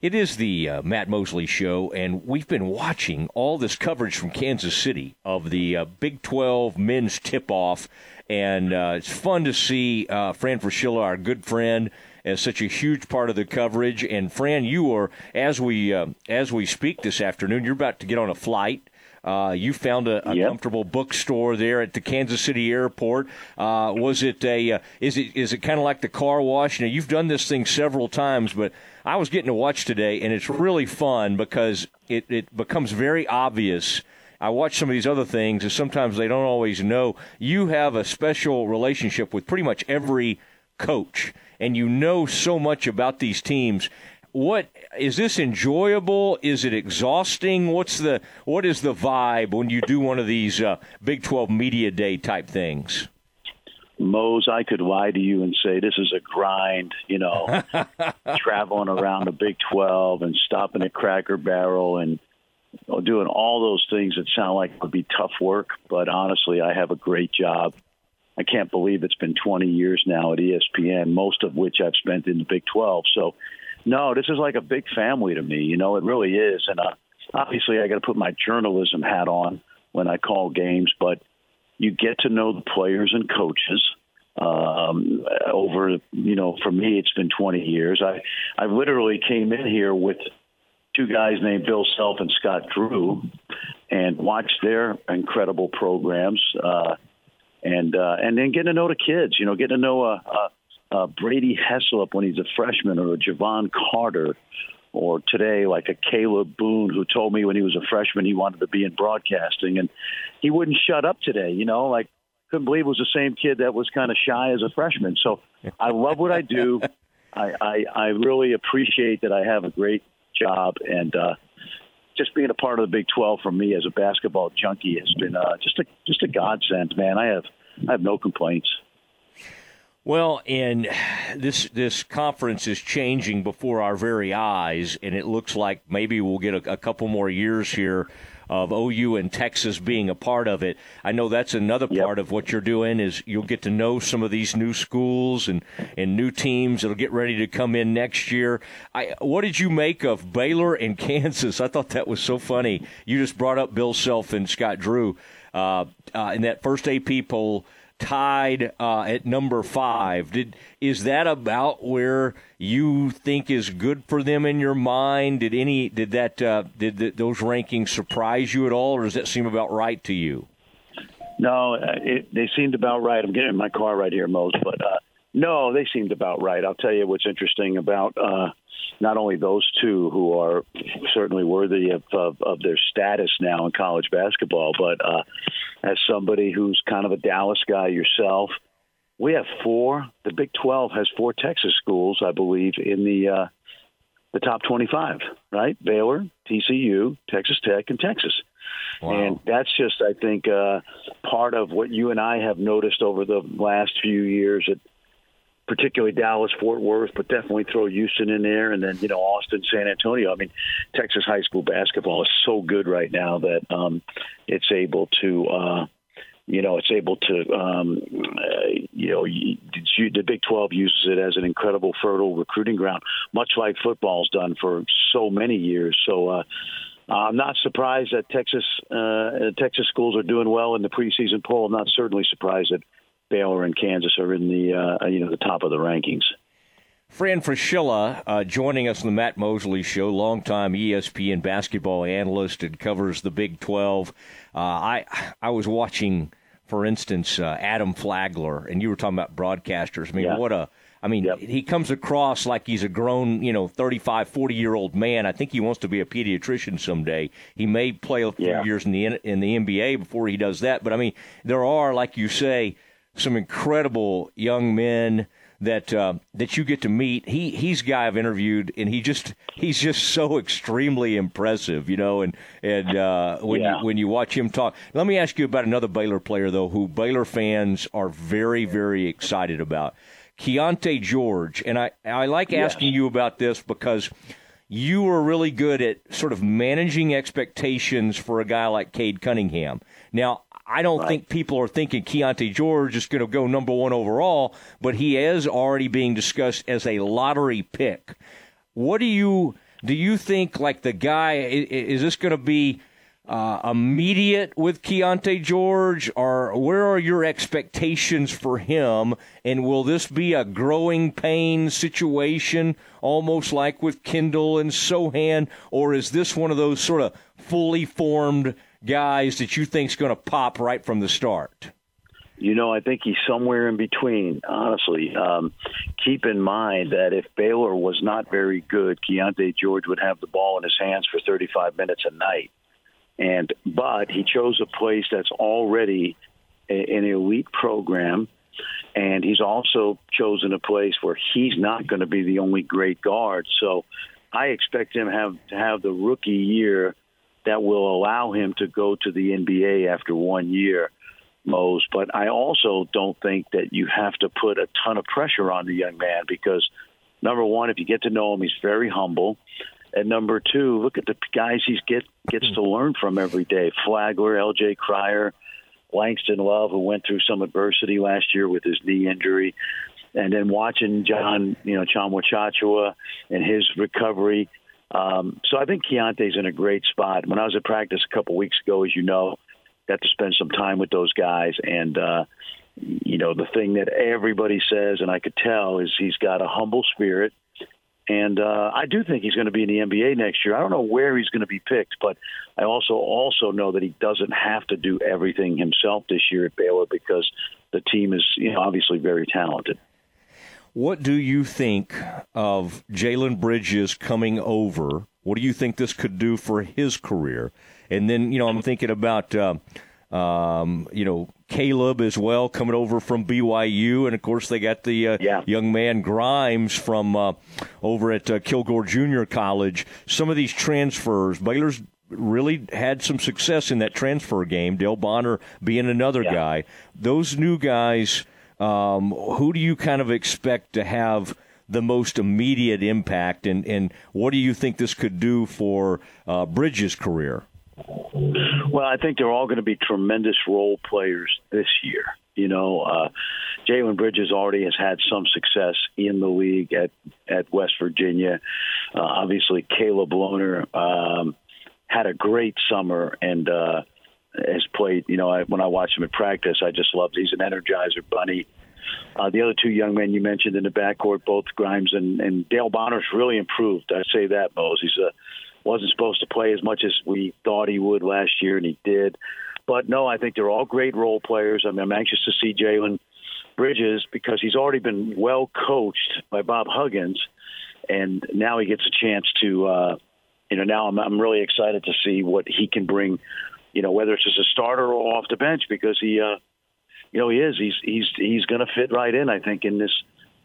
It is the uh, Matt Mosley Show, and we've been watching all this coverage from Kansas City of the uh, Big 12 men's tip off. And uh, it's fun to see uh, Fran Fraschilla, our good friend, as such a huge part of the coverage. And Fran, you are as we uh, as we speak this afternoon, you're about to get on a flight. Uh, you found a, a Yep. comfortable bookstore there at the Kansas City airport. Uh, was it a? Uh, is it is it kind of like the car wash? You know, you've done this thing several times, but I was getting to watch today, and it's really fun because it it becomes very obvious. I watch some of these other things, and sometimes they don't always know. You have a special relationship with pretty much every coach, and you know so much about these teams. What is this enjoyable? Is it exhausting? What's the what is the vibe when you do one of these uh, Big Twelve Media Day type things? Mose, I could lie to you and say this is a grind, you know, traveling around the Big 12 and stopping at Cracker Barrel and you know, doing all those things that sound like it would be tough work. But honestly, I have a great job. I can't believe it's been 20 years now at ESPN, most of which I've spent in the Big 12. So, no, this is like a big family to me. You know, it really is. And uh, obviously, I got to put my journalism hat on when I call games, but you get to know the players and coaches um, over you know for me it's been 20 years i i literally came in here with two guys named bill self and scott drew and watched their incredible programs uh, and uh, and then getting to know the kids you know getting to know a, a, a brady heslip when he's a freshman or a jevon carter or today like a Caleb Boone who told me when he was a freshman he wanted to be in broadcasting and he wouldn't shut up today, you know, like couldn't believe it was the same kid that was kind of shy as a freshman. So I love what I do. I, I I really appreciate that I have a great job and uh just being a part of the Big 12 for me as a basketball junkie has been uh, just a just a godsend, man. I have I have no complaints. Well, and this this conference is changing before our very eyes, and it looks like maybe we'll get a, a couple more years here of OU and Texas being a part of it. I know that's another Yep. part of what you're doing is you'll get to know some of these new schools and, and new teams that'll get ready to come in next year. I, what did you make of Baylor and Kansas? I thought that was so funny. You just brought up Bill Self and Scott Drew uh, uh, in that first AP poll tied uh, at number five. Did is that about where you think is good for them in your mind? Did any did that uh, did th- those rankings surprise you at all, or does that seem about right to you? No, uh, it, they seemed about right. I'm getting in my car right here, Mose, but uh, no, they seemed about right. I'll tell you what's interesting about uh, not only those two who are certainly worthy of, of, of their status now in college basketball, but uh, as somebody who's kind of a Dallas guy yourself, we have four. The Big 12 has four Texas schools, I believe, in the uh, the top 25, right? Baylor, TCU, Texas Tech, and Texas. And that's just, I think, uh, part of what you and I have noticed over the last few years, at particularly Dallas, Fort Worth, but definitely throw Houston in there, and then you know Austin, San Antonio. I mean, Texas high school basketball is so good right now that um, it's able to. Uh, you know, it's able to, um, uh, you know, the Big 12 uses it as an incredible fertile recruiting ground, much like football's done for so many years. So, uh, I'm not surprised that Texas uh, Texas schools are doing well in the preseason poll. I'm not certainly surprised that Baylor and Kansas are in the uh, you know the top of the rankings. Fran Fraschilla uh, joining us on the Matt Mosley Show, longtime ESPN basketball analyst and covers the Big 12. Uh, I I was watching, for instance, uh, Adam Flagler, and you were talking about broadcasters. I mean, Yeah. what a I mean, Yep. he comes across like he's a grown, you know, 35, 40 year old man. I think he wants to be a pediatrician someday. He may play a few Yeah. years in the in the NBA before he does that. But I mean, there are, like you say, some incredible young men that uh, that you get to meet. He he's a guy I've interviewed, and he just he's just so extremely impressive, you know. And and uh, when Yeah. you when you watch him talk, let me ask you about another Baylor player though, who Baylor fans are very very excited about, Keyonte George. And I I like asking you about this because. You were really good at sort of managing expectations for a guy like Cade Cunningham. Now, I don't Right. think people are thinking Keyonte George is going to go number one overall, but he is already being discussed as a lottery pick. What do you do you think like the guy is this going to be uh, immediate with Keyonte George, or where are your expectations for him? And will this be a growing pain situation, almost like with Kendall and Sochan, or is this one of those sort of fully formed guys that you think is going to pop right from the start? You know, I think he's somewhere in between, honestly. Um, keep in mind that if Baylor was not very good, Keyonte George would have the ball in his hands for 35 minutes a night. And but he chose a place that's already a, an elite program, and he's also chosen a place where he's not going to be the only great guard. So I expect him have to have the rookie year that will allow him to go to the NBA after one year. Mose, but I also don't think that you have to put a ton of pressure on the young man because number one, if you get to know him, he's very humble. And number two, look at the guys he get gets to learn from every day. Flagler, L.J. Cryer, Langston Love, who went through some adversity last year with his knee injury, and then watching John, you know, Tchamwa Tchatchoua and his recovery. Um, so I think Keyonte's in a great spot. When I was at practice a couple weeks ago, as you know, got to spend some time with those guys, and uh, you know, the thing that everybody says, and I could tell, is he's got a humble spirit and uh, I do think he's going to be in the NBA next year. I don't know where he's going to be picked, but I also also know that he doesn't have to do everything himself this year at Baylor because the team is you know obviously very talented. What do you think of Jalen Bridges coming over? What do you think this could do for his career? And then you know I'm thinking about. Uh, um, you know, Caleb as well coming over from BYU, and of course they got the uh, yeah. young man Grimes from uh, over at uh, Kilgore Junior College. Some of these transfers, Baylor's really had some success in that transfer game. Dale Bonner being another yeah. guy. Those new guys, um, who do you kind of expect to have? the most immediate impact, and, and what do you think this could do for uh, Bridges' career? Well, I think they're all going to be tremendous role players this year. You know, uh, Jalen Bridges already has had some success in the league at at West Virginia. Uh, obviously, Caleb Lohner um, had a great summer and uh, has played. You know, I, when I watch him at practice, I just love. He's an energizer bunny. Uh, the other two young men you mentioned in the backcourt, both Grimes and, and Dale Bonner's really improved. I say that, Mose. He's a wasn't supposed to play as much as we thought he would last year, and he did. But no, I think they're all great role players. I mean, I'm anxious to see Jalen Bridges because he's already been well coached by Bob Huggins, and now he gets a chance to, uh, you know, now I'm, I'm really excited to see what he can bring. You know, whether it's as a starter or off the bench, because he, uh, you know, he is. He's he's he's going to fit right in. I think in this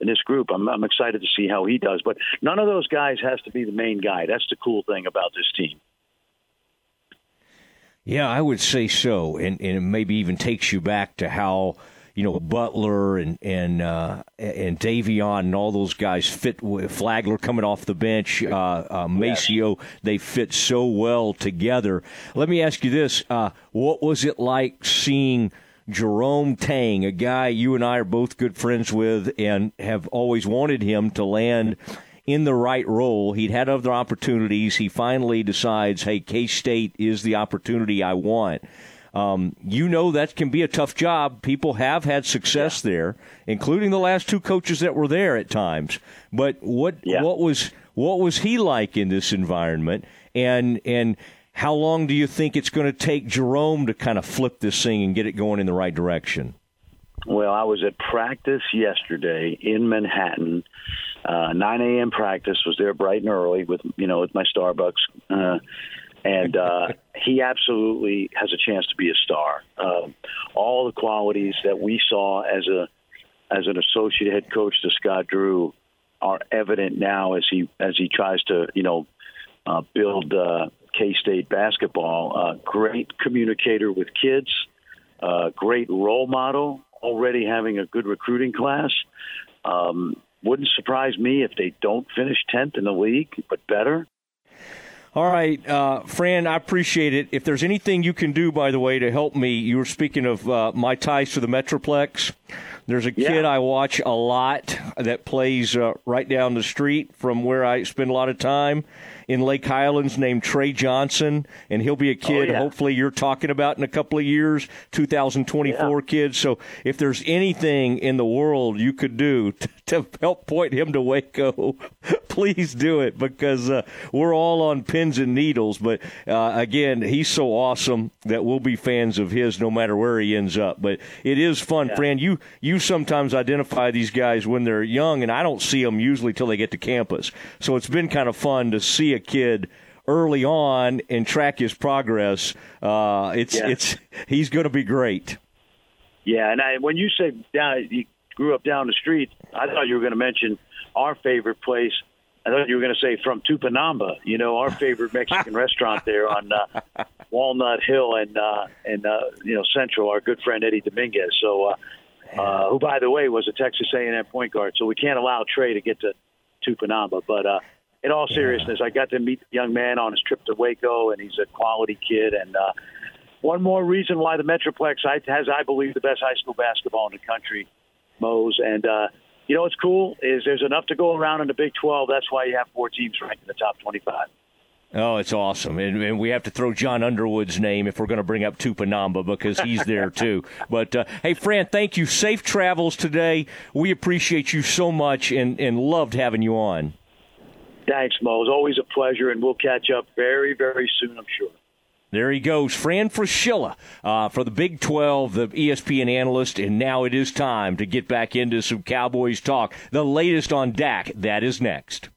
in this group. I'm, I'm excited to see how he does. But none of those guys has to be the main guy. That's the cool thing about this team. Yeah, I would say so, and and it maybe even takes you back to how you know Butler and and uh, and Davion and all those guys fit. with Flagler coming off the bench, uh, uh, MaCio, they fit so well together. Let me ask you this: uh, What was it like seeing? Jerome Tang, a guy you and I are both good friends with and have always wanted him to land in the right role. He'd had other opportunities. He finally decides, hey, K State is the opportunity I want. Um, you know that can be a tough job. People have had success yeah. there, including the last two coaches that were there at times. But what yeah. what was what was he like in this environment? And and how long do you think it's going to take Jerome to kind of flip this thing and get it going in the right direction? Well, I was at practice yesterday in Manhattan. Uh, 9 a.m. practice was there bright and early with you know with my Starbucks, uh, and uh, he absolutely has a chance to be a star. Uh, all the qualities that we saw as a as an associate head coach to Scott Drew are evident now as he as he tries to you know uh, build uh, K State basketball. Uh, great communicator with kids, uh, great role model, already having a good recruiting class. Um, wouldn't surprise me if they don't finish 10th in the league, but better. All right, uh, Fran, I appreciate it. If there's anything you can do, by the way, to help me, you were speaking of uh, my ties to the Metroplex. There's a yeah. kid I watch a lot that plays uh, right down the street from where I spend a lot of time in Lake Highlands named Trey Johnson, and he'll be a kid. Oh, yeah. Hopefully, you're talking about in a couple of years, 2024 Yeah. kid. So, if there's anything in the world you could do to, to help point him to Waco, please do it because uh, we're all on pins and needles. But uh, again, he's so awesome that we'll be fans of his no matter where he ends up. But it is fun, Yeah. Fran. You you sometimes identify these guys when they're young, and I don't see them usually till they get to campus. So it's been kind of fun to see a kid early on and track his progress. Uh, it's Yeah. it's he's going to be great. Yeah, and I, when you said down, you grew up down the street, I thought you were going to mention our favorite place. I thought you were going to say from Tupinamba. You know, our favorite Mexican restaurant there on uh, Walnut Hill and uh, and uh, you know Central. Our good friend Eddie Dominguez. So, uh, uh, who by the way was a Texas A&M point guard. So we can't allow Trey to get to Tupinamba. But uh, in all seriousness, I got to meet the young man on his trip to Waco, and he's a quality kid. And uh, one more reason why the Metroplex has, I believe, the best high school basketball in the country, Mose. And uh, you know what's cool is there's enough to go around in the Big 12. That's why you have four teams ranked in the top 25. Oh, it's awesome. And, and we have to throw John Underwood's name if we're going to bring up Tupinamba because he's there too. But uh, hey, Fran, thank you. Safe travels today. We appreciate you so much and, and loved having you on. Thanks, Mose. Always a pleasure, and we'll catch up very, very soon, I'm sure. There he goes, Fran Fraschilla uh, for the Big 12, the ESPN analyst, and now it is time to get back into some Cowboys talk. The latest on Dak, that is next.